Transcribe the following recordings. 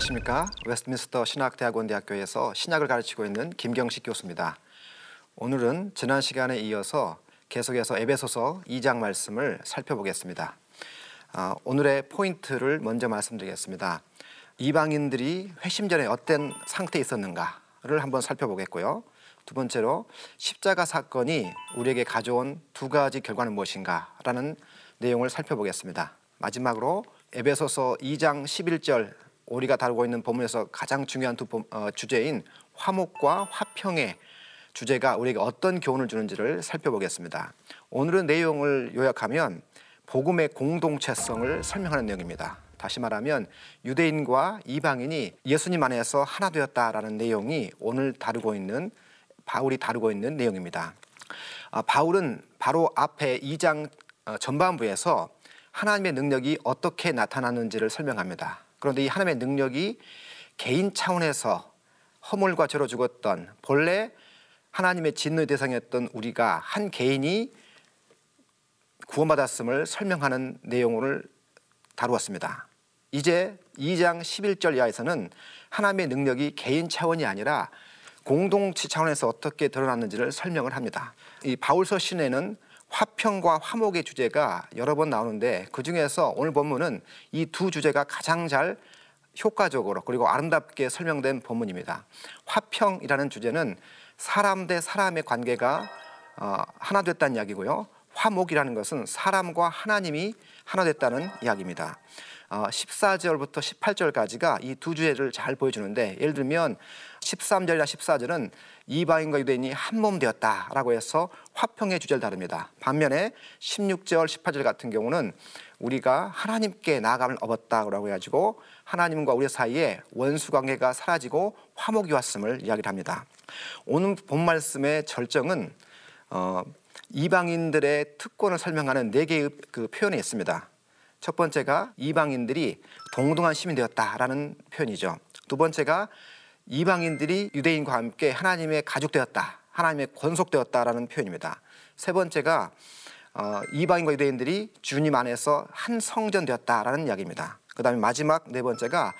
안녕하십니까. 웨스트민스터 신학대학원대학교에서 신학을 가르치고 있는 김경식 교수입니다. 오늘은 지난 시간에 이어서 계속해서 에베소서 2장 말씀을 살펴보겠습니다. 아, 오늘의 포인트를 먼저 말씀드리겠습니다. 이방인들이 회심 전에 어떤 상태에 있었는가를 한번 살펴보겠고요. 두 번째로 십자가 사건이 우리에게 가져온 두 가지 결과는 무엇인가라는 내용을 살펴보겠습니다. 마지막으로 에베소서 2장 11절 우리가 다루고 있는 본문에서 가장 중요한 두 어, 주제인 화목과 화평의 주제가 우리에게 어떤 교훈을 주는지를 살펴보겠습니다. 오늘은 내용을 요약하면 복음의 공동체성을 설명하는 내용입니다. 다시 말하면 유대인과 이방인이 예수님 안에서 하나 되었다라는 내용이 오늘 다루고 있는 바울이 다루고 있는 내용입니다. 아, 바울은 바로 앞에 2장 어, 전반부에서 하나님의 능력이 어떻게 나타나는지를 설명합니다. 그런데 이 하나님의 능력이 개인 차원에서 허물과 죄로 죽었던 본래 하나님의 진노의 대상이었던 우리가 한 개인이 구원받았음을 설명하는 내용을 다루었습니다. 이제 2장 11절 이하에서는 하나님의 능력이 개인 차원이 아니라 공동체 차원에서 어떻게 드러났는지를 설명을 합니다. 이 바울서 신에는 화평과 화목의 주제가 여러 번 나오는데 그 중에서 오늘 본문은 이 두 주제가 가장 잘 효과적으로 그리고 아름답게 설명된 본문입니다. 화평이라는 주제는 사람 대 사람의 관계가 어, 하나 됐다는 이야기고요. 화목이라는 것은 사람과 하나님이 하나 됐다는 이야기입니다. 14절부터 어, 18절까지가 이 두 주제를 잘 보여주는데 예를 들면 13절이나 14절은 이방인과 유대인이 한 몸 되었다라고 해서 화평의 주제를 다룹니다. 반면에 16절, 18절 같은 경우는 우리가 하나님께 나아감을 얻었다라고 해가지고 하나님과 우리 사이에 원수 관계가 사라지고 화목이 왔음을 이야기를 합니다. 오늘 본 말씀의 절정은 어, 이방인들의 특권을 설명하는 네 개의 그 표현이 있습니다. 첫 번째가 이방인들이 동등한 시민 되었다라는 표현이죠. 두 번째가 이방인들이 유대인과 함께 하나님의 가족 되었다. 하나님의 권속 되었다라는 표현입니다. 세 번째가 어, 이방인과 유대인들이 주님 안에서 한 성전 되었다라는 이야기입니다. 그 다음에 마지막 네 번째가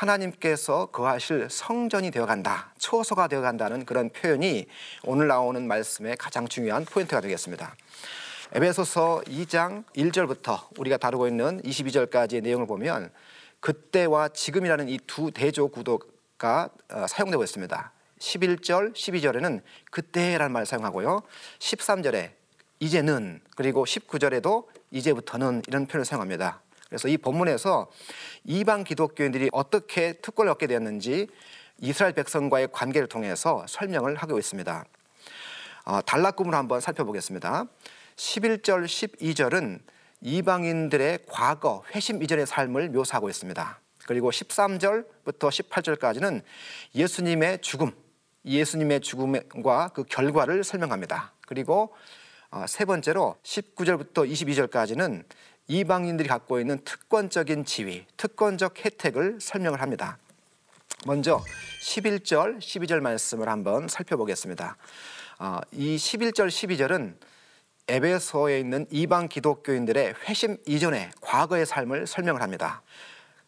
하나님께서 거하실 성전이 되어간다, 초소가 되어간다는 그런 표현이 오늘 나오는 말씀의 가장 중요한 포인트가 되겠습니다. 에베소서 2장 1절부터 우리가 다루고 있는 22절까지의 내용을 보면 그때와 지금이라는 이 두 대조 구도가 어, 사용되고 있습니다. 11절, 12절에는 그때라는 말을 사용하고요. 13절에 이제는 그리고 19절에도 이제부터는 이런 표현을 사용합니다. 그래서 이 본문에서 이방 기독교인들이 어떻게 특권을 얻게 되었는지 이스라엘 백성과의 관계를 통해서 설명을 하고 있습니다. 어, 단락금으로 한번 살펴보겠습니다. 11절, 12절은 이방인들의 과거 회심 이전의 삶을 묘사하고 있습니다. 그리고 13절부터 18절까지는 예수님의 죽음, 예수님의 죽음과 그 결과를 설명합니다. 그리고 어, 세 번째로 19절부터 22절까지는 이방인들이 갖고 있는 특권적인 지위, 특권적 혜택을 설명을 합니다. 먼저 11절, 12절 말씀을 한번 살펴보겠습니다. 어, 이 11절, 12절은 에베소에 있는 이방 기독교인들의 회심 이전의 과거의 삶을 설명을 합니다.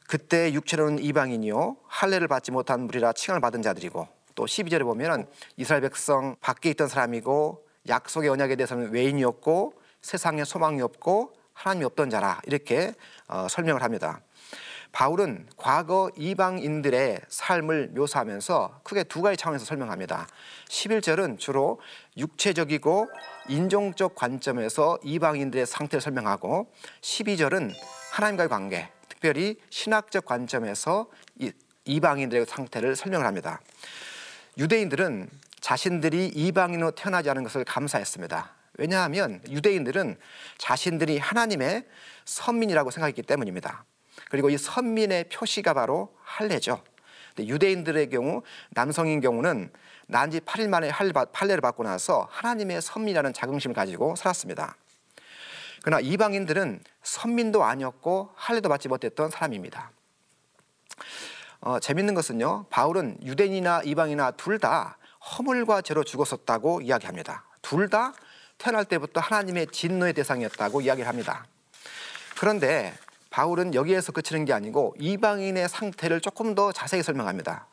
그때 육체로는 이방인이요 할례를 받지 못한 무리라 칭을 받은 자들이고 또 12절에 보면 이스라엘 백성 밖에 있던 사람이고 약속의 언약에 대해서는 외인이었고 세상에 소망이 없고 하나님이 없던 자라 이렇게 어, 설명을 합니다. 바울은 과거 이방인들의 삶을 묘사하면서 크게 두 가지 차원에서 설명합니다. 11절은 주로 육체적이고 인종적 관점에서 이방인들의 상태를 설명하고 12절은 하나님과의 관계, 특별히 신학적 관점에서 이방인들의 상태를 설명을 합니다. 유대인들은 자신들이 이방인으로 태어나지 않은 것을 감사했습니다. 왜냐하면 유대인들은 자신들이 하나님의 선민이라고 생각했기 때문입니다. 그리고 이 선민의 표시가 바로 할례죠. 유대인들의 경우 남성인 경우는 난지 8일 만에 할례를 받고 나서 하나님의 선민이라는 자긍심을 가지고 살았습니다. 그러나 이방인들은 선민도 아니었고 할례도 받지 못했던 사람입니다. 어, 재밌는 것은요. 바울은 유대인이나 이방이나 둘 다 허물과 죄로 죽었었다고 이야기합니다. 둘 다 태어날 때부터 하나님의 진노의 대상이었다고 이야기를 합니다. 그런데 바울은 여기에서 그치는 게 아니고 이방인의 상태를 조금 더 자세히 설명합니다.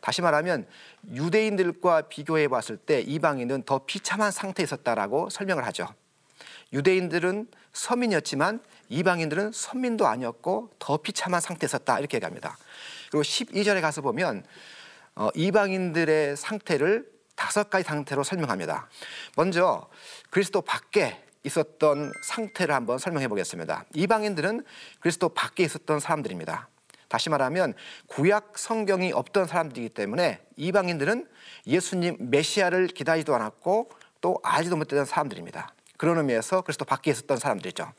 다시 말하면 유대인들과 비교해 봤을 때 이방인은 더 비참한 상태에 있었다라고 설명을 하죠. 유대인들은 서민이었지만 이방인들은 선민도 아니었고 더 비참한 상태에 있었다 이렇게 얘기합니다. 그리고 12절에 가서 보면 어, 이방인들의 상태를 다섯 가지 상태로 설명합니다. 먼저 그리스도 밖에 있었던 상태를 한번 설명해 보겠습니다. 이방인들은 그리스도 밖에 있었던 사람들입니다. 다시 말하면 구약 성경이 없던 사람들이기 때문에 이방인들은 예수님 메시아를 기다리지도 않았고 또 알지도 못했던 사람들입니다. 그런 의미에서 그리스도 밖에 있었던 사람들이죠.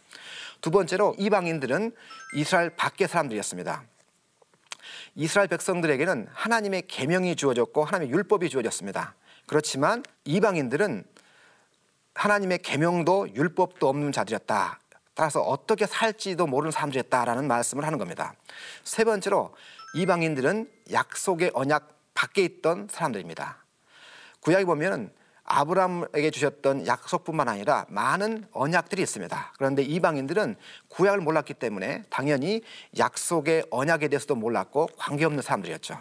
두 번째로 이방인들은 이스라엘 밖의 사람들이었습니다. 이스라엘 백성들에게는 하나님의 계명이 주어졌고 하나님의 율법이 주어졌습니다. 그렇지만 이방인들은 하나님의 계명도 율법도 없는 자들이었다. 따라서 어떻게 살지도 모르는 사람들이었다라는 말씀을 하는 겁니다. 세 번째로 이방인들은 약속의 언약 밖에 있던 사람들입니다. 구약에 보면 아브라함에게 주셨던 약속뿐만 아니라 많은 언약들이 있습니다. 그런데 이방인들은 구약을 몰랐기 때문에 당연히 약속의 언약에 대해서도 몰랐고 관계없는 사람들이었죠.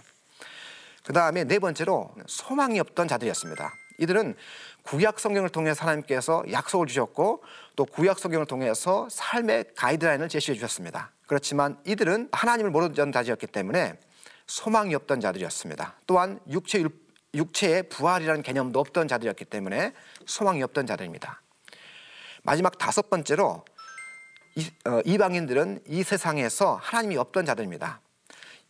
그 다음에 네 번째로 소망이 없던 자들이었습니다. 이들은 구약 성경을 통해서 하나님께서 약속을 주셨고 또 구약 성경을 통해서 삶의 가이드라인을 제시해 주셨습니다. 그렇지만 이들은 하나님을 모르던 자들이었기 때문에 소망이 없던 자들이었습니다. 또한 육체 육체의 부활이라는 개념도 없던 자들이었기 때문에 소망이 없던 자들입니다. 마지막 다섯 번째로 어, 이방인들은 이 세상에서 하나님이 없던 자들입니다.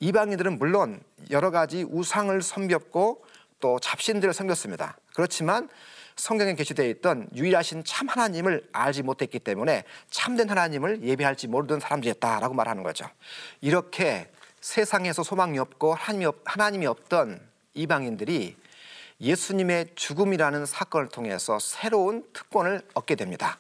이방인들은 물론 여러 가지 우상을 섬겼고 또 잡신들을 섬겼습니다. 그렇지만 성경에 게시되어 있던 유일하신 참 하나님을 알지 못했기 때문에 참된 하나님을 예배할지 모르던 사람들이었다라고 말하는 거죠. 이렇게 세상에서 소망이 없고 하나님이, 없, 하나님이 없던 이방인들이 예수님의 죽음이라는 사건을 통해서 새로운 특권을 얻게 됩니다.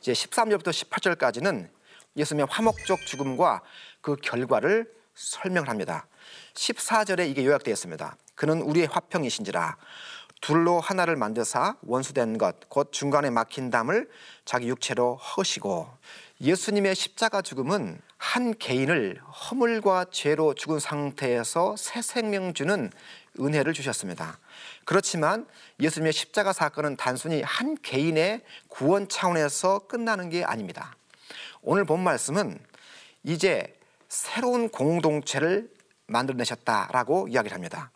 이제 13절부터 18절까지는 예수님의 화목적 죽음과 그 결과를 설명을 합니다. 14절에 이게 요약되어 있습니다. 그는 우리의 화평이신지라 둘로 하나를 만드사 원수된 것 곧 중간에 막힌 담을 자기 육체로 허시고 예수님의 십자가 죽음은 한 개인을 허물과 죄로 죽은 상태에서 새 생명 주는 은혜를 주셨습니다. 그렇지만 예수님의 십자가 사건은 단순히 한 개인의 구원 차원에서 끝나는 게 아닙니다. 오늘 본 말씀은 이제 새로운 공동체를 만들어내셨다라고 이야기를 합니다.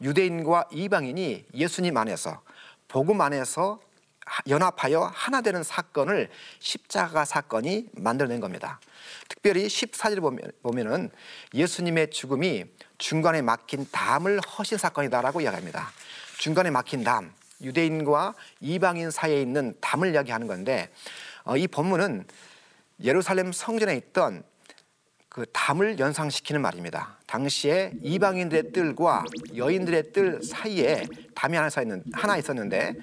유대인과 이방인이 예수님 안에서 복음 안에서 연합하여 하나 되는 사건을 십자가 사건이 만들어낸 겁니다. 특별히 14절 보면, 은 예수님의 죽음이 중간에 막힌 담을 허신 사건이다라고 이야기합니다. 중간에 막힌 담, 유대인과 이방인 사이에 있는 담을 이야기하는 건데 어, 이 본문은 예루살렘 성전에 있던 그 담을 연상시키는 말입니다. 당시에 이방인들의 뜰과 여인들의 뜰 사이에 담이 하나 있는 하나 있었는데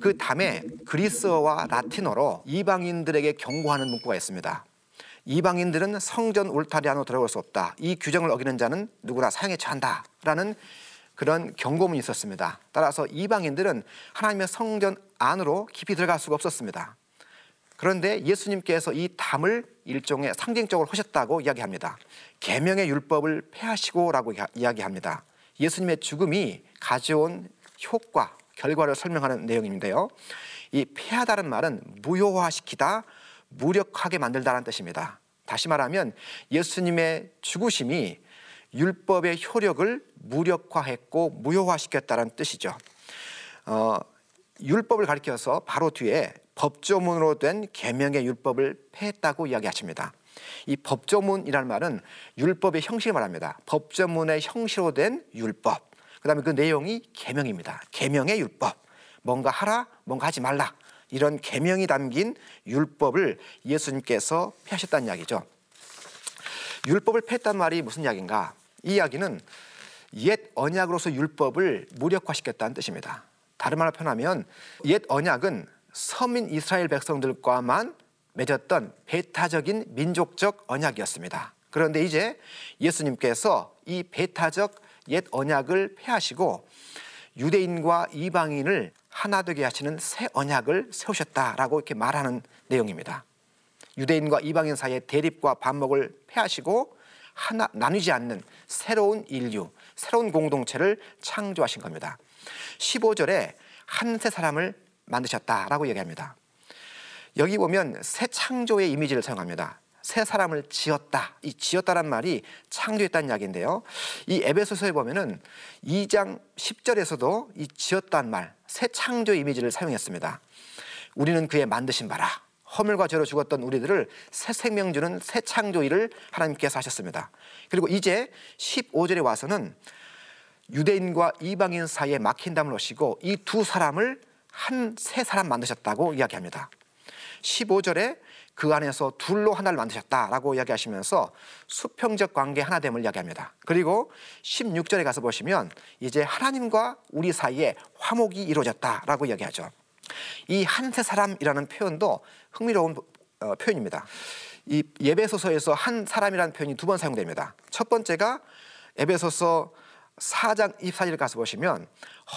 그 담에 그리스어와 라틴어로 이방인들에게 경고하는 문구가 있습니다. 이방인들은 성전 울타리 안으로 들어올 수 없다. 이 규정을 어기는 자는 누구나 사형에 처한다 라는 그런 경고문이 있었습니다. 따라서 이방인들은 하나님의 성전 안으로 깊이 들어갈 수가 없었습니다. 그런데 예수님께서 이 담을 일종의 상징적으로 하셨다고 이야기합니다. 계명의 율법을 폐하시고라고 이야기합니다. 예수님의 죽음이 가져온 효과, 결과를 설명하는 내용인데요. 이 폐하다는 말은 무효화시키다, 무력하게 만들다는 뜻입니다. 다시 말하면 예수님의 죽으심이 율법의 효력을 무력화했고 무효화시켰다는 뜻이죠. 어, 율법을 가리켜서 바로 뒤에 법조문으로 된 계명의 율법을 폐했다고 이야기하십니다. 이 법조문이라는 말은 율법의 형식을 말합니다. 법조문의 형식으로 된 율법. 그다음에 그 내용이 계명입니다. 계명의 율법. 뭔가 하라, 뭔가 하지 말라. 이런 계명이 담긴 율법을 예수님께서 폐하셨다는 이야기죠. 율법을 폐했단 말이 무슨 이야기인가? 이 이야기는 옛 언약으로서 율법을 무력화시켰다는 뜻입니다. 다른 말로 표현하면 옛 언약은 서민 이스라엘 백성들과만 맺었던 배타적인 민족적 언약이었습니다. 그런데 이제 예수님께서 이 배타적 옛 언약을 폐하시고 유대인과 이방인을 하나 되게 하시는 새 언약을 세우셨다라고 이렇게 말하는 내용입니다. 유대인과 이방인 사이의 대립과 반목을 폐하시고 하나 나누지 않는 새로운 인류, 새로운 공동체를 창조하신 겁니다. 15절에 한 세 사람을 만드셨다라고 얘기합니다. 여기 보면 새 창조의 이미지를 사용합니다. 새 사람을 지었다. 이 지었다란 말이 창조했다는 이야기인데요. 이 에베소서에 보면은 2장 10절에서도 이 지었다는 말, 새 창조 이미지를 사용했습니다. 우리는 그의 만드신 바라. 허물과 죄로 죽었던 우리들을 새 생명 주는 새 창조 일을 하나님께서 하셨습니다. 그리고 이제 15절에 와서는 유대인과 이방인 사이에 막힌 담을 오시고 이 두 사람을 한 세 사람 만드셨다고 이야기합니다. 15절에 그 안에서 둘로 하나를 만드셨다라고 이야기하시면서 수평적 관계 하나됨을 이야기합니다. 그리고 16절에 가서 보시면 이제 하나님과 우리 사이에 화목이 이루어졌다라고 이야기하죠. 이 한 세 사람이라는 표현도 흥미로운 어, 표현입니다. 이 예배소서에서 한 사람이라는 표현이 두 번 사용됩니다. 첫 번째가 에베소서 4장 24절 가서 보시면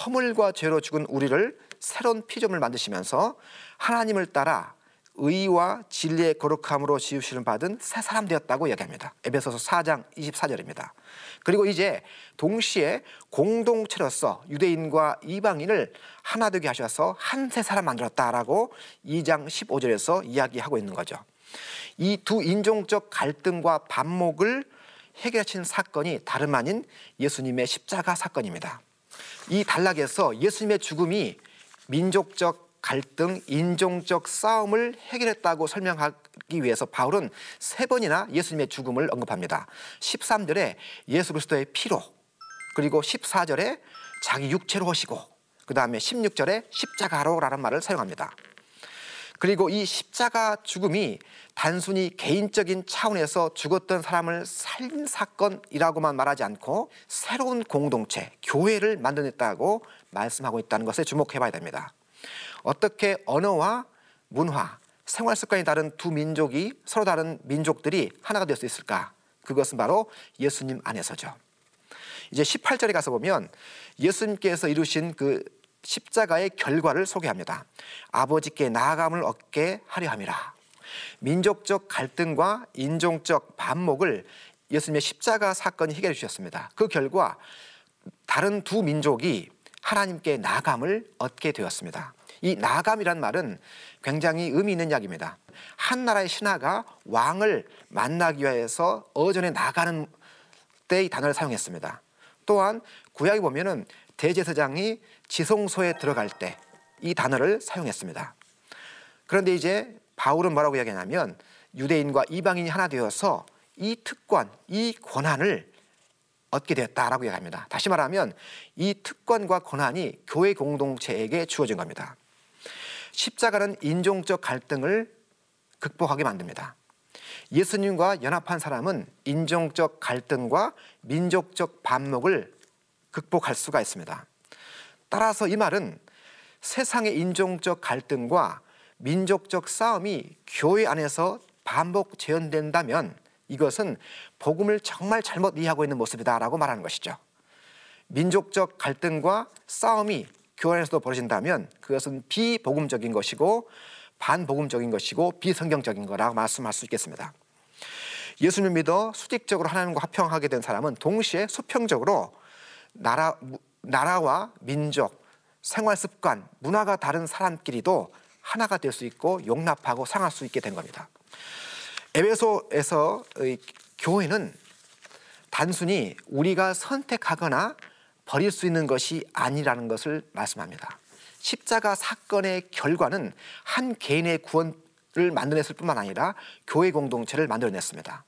허물과 죄로 죽은 우리를 새로운 피조물 만드시면서 하나님을 따라 의와 진리의 거룩함으로 지으시는 받은 새 사람 되었다고 이야기합니다. 에베소서 4장 24절입니다. 그리고 이제 동시에 공동체로서 유대인과 이방인을 하나 되게 하셔서 한 새 사람 만들었다라고 2장 15절에서 이야기하고 있는 거죠. 이 두 인종적 갈등과 반목을 해결하신 사건이 다름 아닌 예수님의 십자가 사건입니다. 이 단락에서 예수님의 죽음이 민족적 갈등, 인종적 싸움을 해결했다고 설명하기 위해서 바울은 세 번이나 예수님의 죽음을 언급합니다. 13절에 예수 그리스도의 피로, 그리고 14절에 자기 육체로 오시고, 그 다음에 16절에 십자가로라는 말을 사용합니다. 그리고 이 십자가 죽음이 단순히 개인적인 차원에서 죽었던 사람을 살린 사건이라고만 말하지 않고 새로운 공동체, 교회를 만들어냈다고 말씀하고 있다는 것에 주목해 봐야 됩니다. 어떻게 언어와 문화, 생활 습관이 다른 두 민족이 서로 다른 민족들이 하나가 될 수 있을까? 그것은 바로 예수님 안에서죠. 이제 18절에 가서 보면 예수님께서 이루신 그 십자가의 결과를 소개합니다. 아버지께 나아감을 얻게 하려 함이라. 민족적 갈등과 인종적 반목을 예수님의 십자가 사건이 해결해 주셨습니다. 그 결과 다른 두 민족이 하나님께 나감을 얻게 되었습니다. 이 나감이란 말은 굉장히 의미 있는 이야기입니다. 한 나라의 신하가 왕을 만나기 위해서 어전에 나가는 때의 단어를 사용했습니다. 또한 구약에 보면은 대제사장이 지성소에 들어갈 때 이 단어를 사용했습니다. 그런데 이제 바울은 뭐라고 이야기하냐면 유대인과 이방인이 하나 되어서 이 특권, 이 권한을 얻게 되었다라고 이야기합니다. 다시 말하면 이 특권과 권한이 교회 공동체에게 주어진 겁니다. 십자가는 인종적 갈등을 극복하게 만듭니다. 예수님과 연합한 사람은 인종적 갈등과 민족적 반목을 극복할 수가 있습니다. 따라서 이 말은 세상의 인종적 갈등과 민족적 싸움이 교회 안에서 반복 재현된다면 이것은 복음을 정말 잘못 이해하고 있는 모습이다라고 말하는 것이죠. 민족적 갈등과 싸움이 교회 안에서도 벌어진다면 그것은 비복음적인 것이고 반복음적인 것이고 비성경적인 거라고 말씀할 수 있겠습니다. 예수님 믿어 수직적으로 하나님과 화평하게 된 사람은 동시에 수평적으로 나라, 나라와 민족, 생활 습관, 문화가 다른 사람끼리도 하나가 될 수 있고 용납하고 상할 수 있게 된 겁니다. 에베소에서 교회는 단순히 우리가 선택하거나 버릴 수 있는 것이 아니라는 것을 말씀합니다. 십자가 사건의 결과는 한 개인의 구원을 만들어냈을 뿐만 아니라 교회 공동체를 만들어냈습니다.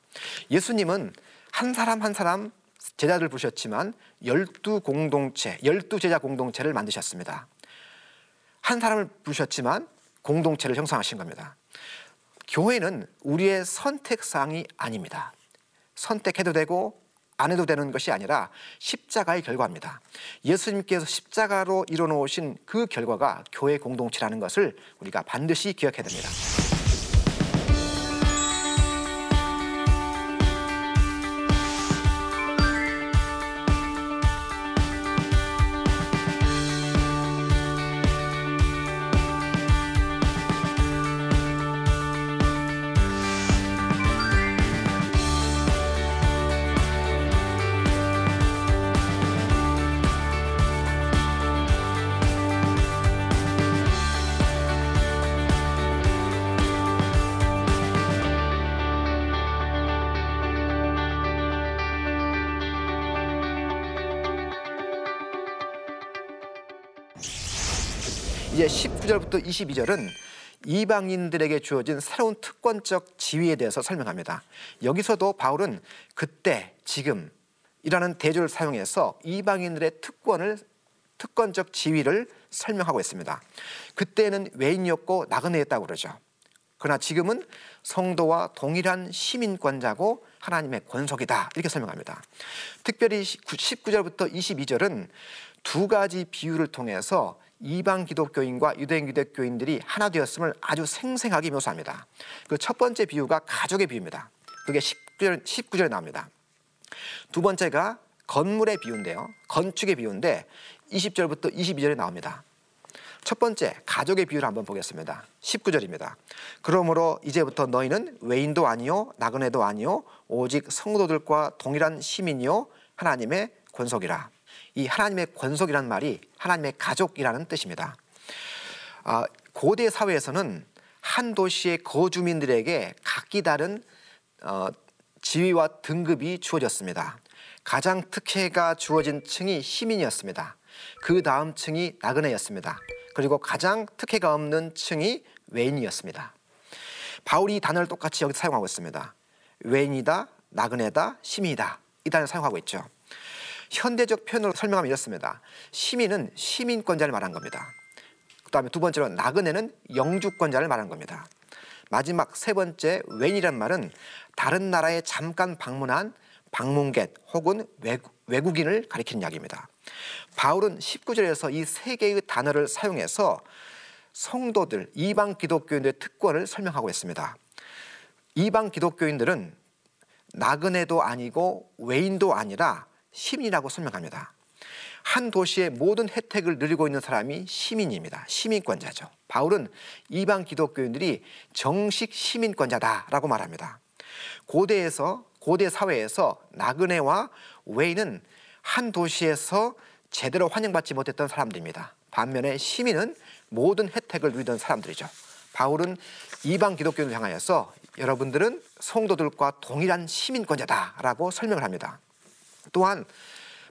예수님은 한 사람 한 사람 제자들 부르셨지만 열두 공동체, 열두 제자 공동체를 만드셨습니다. 한 사람을 부르셨지만 공동체를 형성하신 겁니다. 교회는 우리의 선택 사항이 아닙니다. 선택해도 되고 안 해도 되는 것이 아니라 십자가의 결과입니다. 예수님께서 십자가로 이뤄놓으신 그 결과가 교회 공동체라는 것을 우리가 반드시 기억해야 됩니다. 22절은 이방인들에게 주어진 새로운 특권적 지위에 대해서 설명합니다. 여기서도 바울은 그때, 지금 이라는 대조를 사용해서 이방인들의 특권을 특권적 지위를 설명하고 있습니다. 그때는 외인이었고 나그네였다고 그러죠. 그러나 지금은 성도와 동일한 시민권자고 하나님의 권속이다 이렇게 설명합니다. 특별히 19절부터 22절은 두 가지 비유를 통해서 이방 기독교인과 유대인 기독교인들이 하나 되었음을 아주 생생하게 묘사합니다. 그 첫 번째 비유가 가족의 비유입니다. 그게 19절, 19절에 나옵니다. 두 번째가 건물의 비유인데요. 건축의 비유인데 20절부터 22절에 나옵니다. 첫 번째 가족의 비유를 한번 보겠습니다. 19절입니다. 그러므로 이제부터 너희는 외인도 아니요 나그네도 아니요 오직 성도들과 동일한 시민이요 하나님의 권속이라. 이 하나님의 권속이란 말이 하나님의 가족이라는 뜻입니다. 아, 고대 사회에서는 한 도시의 거주민들에게 각기 다른 어, 지위와 등급이 주어졌습니다. 가장 특혜가 주어진 층이 시민이었습니다. 그 다음 층이 나그네였습니다. 그리고 가장 특혜가 없는 층이 외인이었습니다. 바울이 이 단어를 똑같이 여기 사용하고 있습니다. 외인이다, 나그네다, 시민이다 이 단어를 사용하고 있죠. 현대적 표현으로 설명하면 이렇습니다. 시민은 시민권자를 말한 겁니다. 그 다음에 두 번째로 나그네는 영주권자를 말한 겁니다. 마지막 세 번째 웬이란 말은 다른 나라에 잠깐 방문한 방문객 혹은 외국, 인을 가리키는 이야기입니다. 바울은 19절에서 이 세 개의 단어를 사용해서 성도들, 이방 기독교인들의 특권을 설명하고 있습니다. 이방 기독교인들은 나그네도 아니고 외인도 아니라 시민이라고 설명합니다. 한 도시의 모든 혜택을 누리고 있는 사람이 시민입니다. 시민권자죠. 바울은 이방 기독교인들이 정식 시민권자다라고 말합니다. 고대에서 고대 사회에서 나그네와 외인은 한 도시에서 제대로 환영받지 못했던 사람들입니다. 반면에 시민은 모든 혜택을 누리던 사람들이죠. 바울은 이방 기독교인을 향하여서 여러분들은 성도들과 동일한 시민권자다라고 설명을 합니다. 또한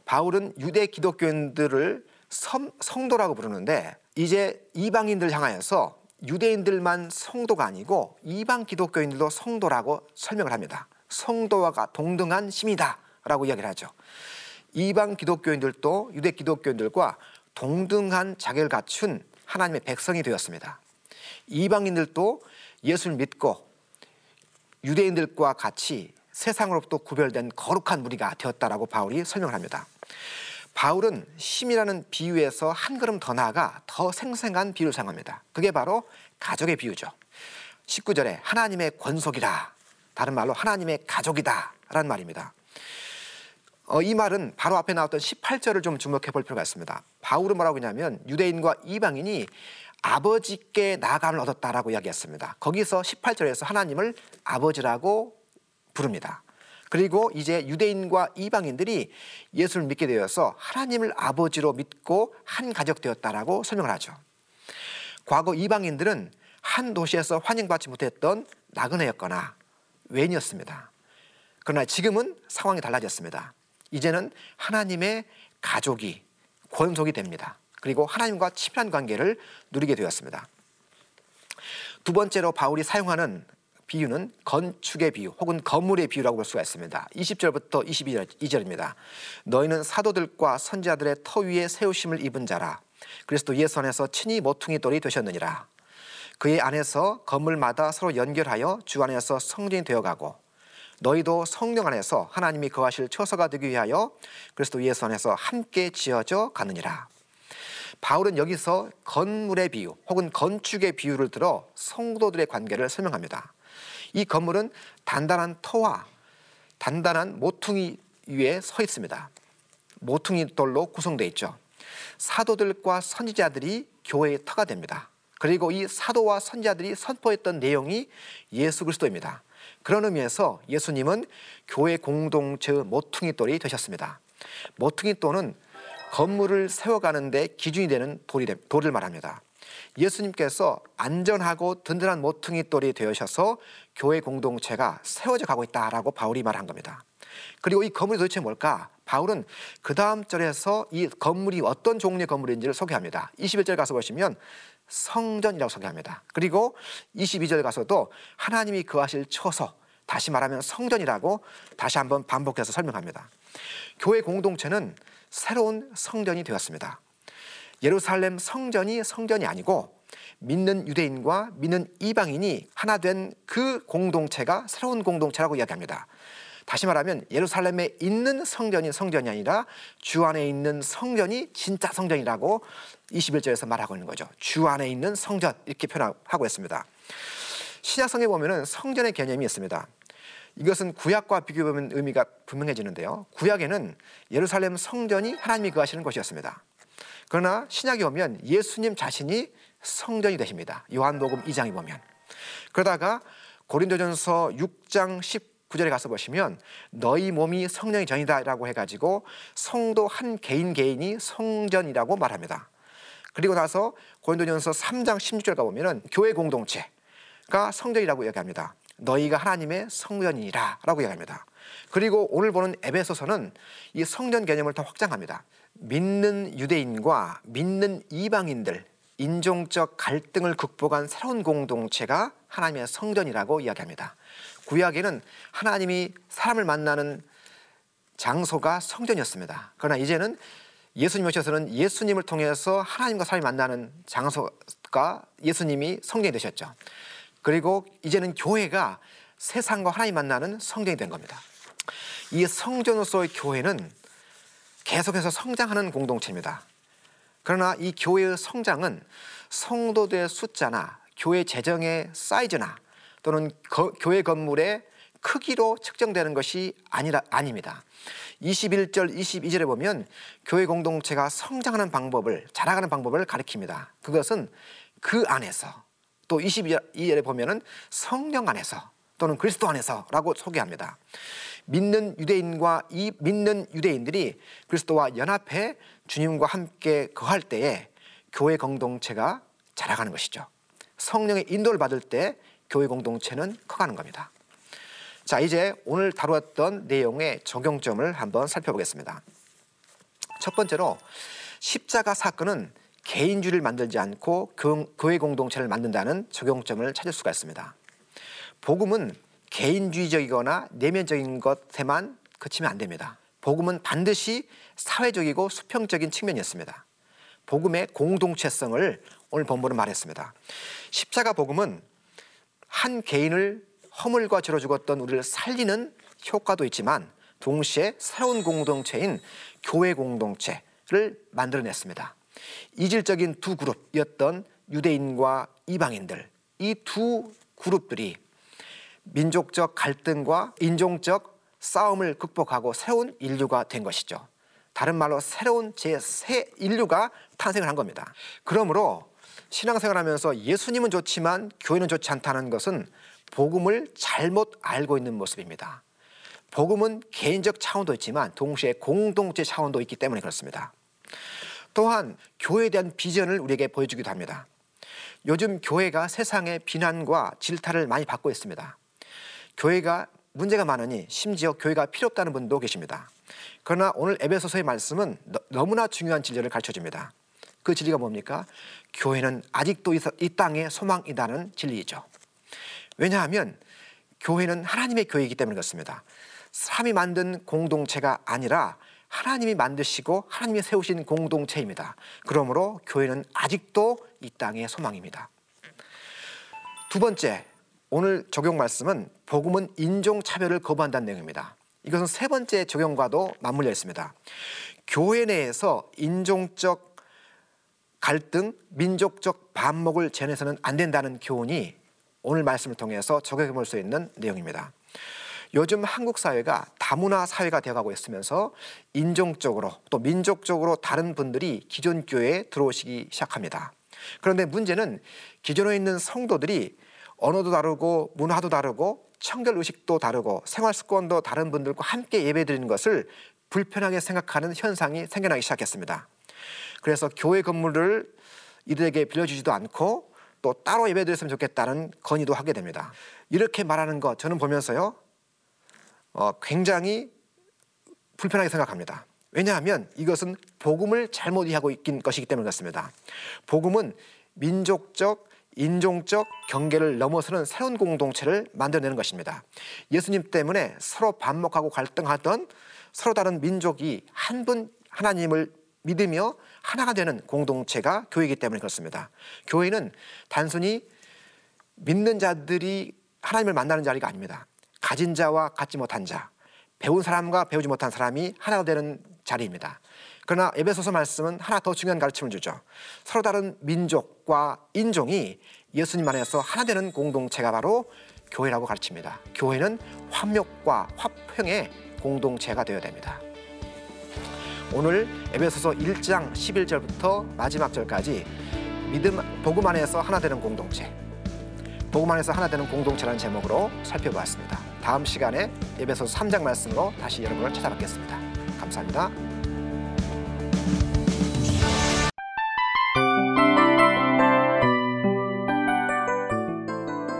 바울은 유대 기독교인들을 성, 성도라고 부르는데 이제 이방인들 향하여서 유대인들만 성도가 아니고 이방 기독교인들도 성도라고 설명을 합니다. 성도와 동등한 심이다라고 이야기를 하죠. 이방 기독교인들도 유대 기독교인들과 동등한 자격을 갖춘 하나님의 백성이 되었습니다. 이방인들도 예수를 믿고 유대인들과 같이 세상으로부터 구별된 거룩한 무리가 되었다라고 바울이 설명을 합니다. 바울은 심이라는 비유에서 한 걸음 더 나아가 더 생생한 비유를 사용합니다. 그게 바로 가족의 비유죠. 19절에 하나님의 권속이라 다른 말로 하나님의 가족이다 라는 말입니다. 어, 이 말은 바로 앞에 나왔던 18절을 좀 주목해 볼 필요가 있습니다. 바울은 뭐라고 하냐면 유대인과 이방인이 아버지께 나감을 얻었다라고 이야기했습니다. 거기서 18절에서 하나님을 아버지라고 부릅니다. 그리고 이제 유대인과 이방인들이 예수를 믿게 되어서 하나님을 아버지로 믿고 한 가족 되었다라고 설명을 하죠. 과거 이방인들은 한 도시에서 환영받지 못했던 나그네였거나 외인이었습니다. 그러나 지금은 상황이 달라졌습니다. 이제는 하나님의 가족이 권속이 됩니다. 그리고 하나님과 친밀한 관계를 누리게 되었습니다. 두 번째로 바울이 사용하는 비유는 건축의 비유 혹은 건물의 비유라고 볼 수가 있습니다. 20절부터 22절입니다. 너희는 사도들과 선지자들의 터 위에 세우심을 입은 자라. 그리스도 예수 안에서 친히 모퉁이 돌이 되셨느니라. 그의 안에서 건물마다 서로 연결하여 주 안에서 성전이 되어가고 너희도 성령 안에서 하나님이 거하실 처소가 되기 위하여 그리스도 예수 안에서 함께 지어져 가느니라. 바울은 여기서 건물의 비유 혹은 건축의 비유를 들어 성도들의 관계를 설명합니다. 이 건물은 단단한 터와 단단한 모퉁이 위에 서 있습니다. 모퉁이 돌로 구성되어 있죠. 사도들과 선지자들이 교회의 터가 됩니다. 그리고 이 사도와 선지자들이 선포했던 내용이 예수 그리스도입니다. 그런 의미에서 예수님은 교회 공동체의 모퉁이 돌이 되셨습니다. 모퉁이 돌은 건물을 세워가는데 기준이 되는 돌이, 돌을 말합니다. 예수님께서 안전하고 든든한 모퉁이 돌이 되셔서 교회 공동체가 세워져 가고 있다라고 바울이 말한 겁니다. 그리고 이 건물이 도대체 뭘까? 바울은 그 다음 절에서 이 건물이 어떤 종류의 건물인지를 소개합니다. 21절 가서 보시면 성전이라고 소개합니다. 그리고 22절 가서도 하나님이 그하실 처소, 다시 말하면 성전이라고 다시 한번 반복해서 설명합니다. 교회 공동체는 새로운 성전이 되었습니다. 예루살렘 성전이 성전이 아니고 믿는 유대인과 믿는 이방인이 하나 된 그 공동체가 새로운 공동체라고 이야기합니다. 다시 말하면 예루살렘에 있는 성전이 성전이 아니라 주 안에 있는 성전이 진짜 성전이라고 21절에서 말하고 있는 거죠. 주 안에 있는 성전 이렇게 표현하고 있습니다. 신약성에 보면은 성전의 개념이 있습니다. 이것은 구약과 비교해보면 의미가 분명해지는데요. 구약에는 예루살렘 성전이 하나님이 거하시는 곳이었습니다. 그러나 신약에 오면 예수님 자신이 성전이 되십니다. 요한복음 2장에 보면. 그러다가 고린도전서 6장 19절에 가서 보시면 너희 몸이 성령의 전이다라고 해가지고 성도 한 개인 개인이 성전이라고 말합니다. 그리고 나서 고린도전서 3장 16절 가보면은 교회 공동체가 성전이라고 얘기합니다. 너희가 하나님의 성전이라라고 얘기합니다. 그리고 오늘 보는 에베소서는 이 성전 개념을 더 확장합니다. 믿는 유대인과 믿는 이방인들 인종적 갈등을 극복한 새로운 공동체가 하나님의 성전이라고 이야기합니다. 구약에는 하나님이 사람을 만나는 장소가 성전이었습니다. 그러나 이제는 예수님 오셔서는 예수님을 통해서 하나님과 사람이 만나는 장소가 예수님이 성전이 되셨죠. 그리고 이제는 교회가 세상과 하나님 만나는 성전이 된 겁니다. 이 성전으로서의 교회는 계속해서 성장하는 공동체입니다. 그러나 이 교회의 성장은 성도들의 숫자나 교회 재정의 사이즈나 또는 거, 교회 건물의 크기로 측정되는 것이 아니라 아닙니다. 21절, 22절에 보면 교회 공동체가 성장하는 방법을 자라가는 방법을 가리킵니다. 그것은 그 안에서 또 22절에 보면은 성령 안에서 또는 그리스도 안에서라고 소개합니다. 믿는 유대인과 이 믿는 유대인들이 그리스도와 연합해 주님과 함께 거할 때에 교회 공동체가 자라가는 것이죠. 성령의 인도를 받을 때 교회 공동체는 커가는 겁니다. 자, 이제 오늘 다루었던 내용의 적용점을 한번 살펴보겠습니다. 첫 번째로 십자가 사건은 개인주의를 만들지 않고 교회 공동체를 만든다는 적용점을 찾을 수가 있습니다. 복음은 개인주의적이거나 내면적인 것에만 그치면 안 됩니다. 복음은 반드시 사회적이고 수평적인 측면이었습니다. 복음의 공동체성을 오늘 본문은 말했습니다. 십자가 복음은 한 개인을 허물과 죄로 죽었던 우리를 살리는 효과도 있지만 동시에 새로운 공동체인 교회 공동체를 만들어냈습니다. 이질적인 두 그룹이었던 유대인과 이방인들 이 두 그룹들이 민족적 갈등과 인종적 싸움을 극복하고 새로운 인류가 된 것이죠. 다른 말로 새로운 제3 인류가 탄생을 한 겁니다. 그러므로 신앙생활 하면서 예수님은 좋지만 교회는 좋지 않다는 것은 복음을 잘못 알고 있는 모습입니다. 복음은 개인적 차원도 있지만 동시에 공동체 차원도 있기 때문에 그렇습니다. 또한 교회에 대한 비전을 우리에게 보여주기도 합니다. 요즘 교회가 세상의 비난과 질타를 많이 받고 있습니다. 교회가 문제가 많으니 심지어 교회가 필요 없다는 분도 계십니다. 그러나 오늘 에베소서의 말씀은 너 무나 중요한 진리를 가르쳐 줍니다. 그 진리가 뭡니까? 교회는 아직도 이 땅의 소망이라는 진리이죠. 왜냐하면 교회는 하나님의 교회이기 때문에 그렇습니다. 사람이 만든 공동체가 아니라 하나님이 만드시고 하나님이 세우신 공동체입니다. 그러므로 교회는 아직도 이 땅의 소망입니다. 두 번째, 오늘 적용 말씀은 복음은 인종 차별을 거부한다는 내용입니다. 이것은 세 번째 적용과도 맞물려 있습니다. 교회 내에서 인종적 갈등, 민족적 반목을 재내서는 안 된다는 교훈이 오늘 말씀을 통해서 적용해 볼 수 있는 내용입니다. 요즘 한국 사회가 다문화 사회가 되어가고 있으면서 인종적으로 또 민족적으로 다른 분들이 기존 교회에 들어오시기 시작합니다. 그런데 문제는 기존에 있는 성도들이 언어도 다르고 문화도 다르고 청결 의식도 다르고 생활 습관도 다른 분들과 함께 예배 드리는 것을 불편하게 생각하는 현상이 생겨나기 시작했습니다. 그래서 교회 건물을 이들에게 빌려주지도 않고 또 따로 예배드렸으면 좋겠다는 건의도 하게 됩니다. 이렇게 말하는 것 저는 보면서요, 어, 굉장히 불편하게 생각합니다. 왜냐하면 이것은 복음을 잘못 이해하고 있긴 것이기 때문에 그렇습니다. 복음은 민족적 인종적 경계를 넘어서는 새로운 공동체를 만들어내는 것입니다. 예수님 때문에 서로 반목하고 갈등하던 서로 다른 민족이 한 분 하나님을 믿으며 하나가 되는 공동체가 교회이기 때문에 그렇습니다. 교회는 단순히 믿는 자들이 하나님을 만나는 자리가 아닙니다. 가진 자와 갖지 못한 자, 배운 사람과 배우지 못한 사람이 하나가 되는 자리입니다. 그러나 에베소서 말씀은 하나 더 중요한 가르침을 주죠. 서로 다른 민족과 인종이 예수님 안에서 하나 되는 공동체가 바로 교회라고 가르칩니다. 교회는 화목과 화평의 공동체가 되어야 됩니다. 오늘 에베소서 1장 11절부터 마지막 절까지 믿음 복음 안에서 하나 되는 공동체 복음 안에서 하나 되는 공동체라는 제목으로 살펴보았습니다. 다음 시간에 에베소서 3장 말씀으로 다시 여러분을 찾아뵙겠습니다. 감사합니다.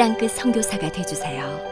땅끝 선교사가 되주세요.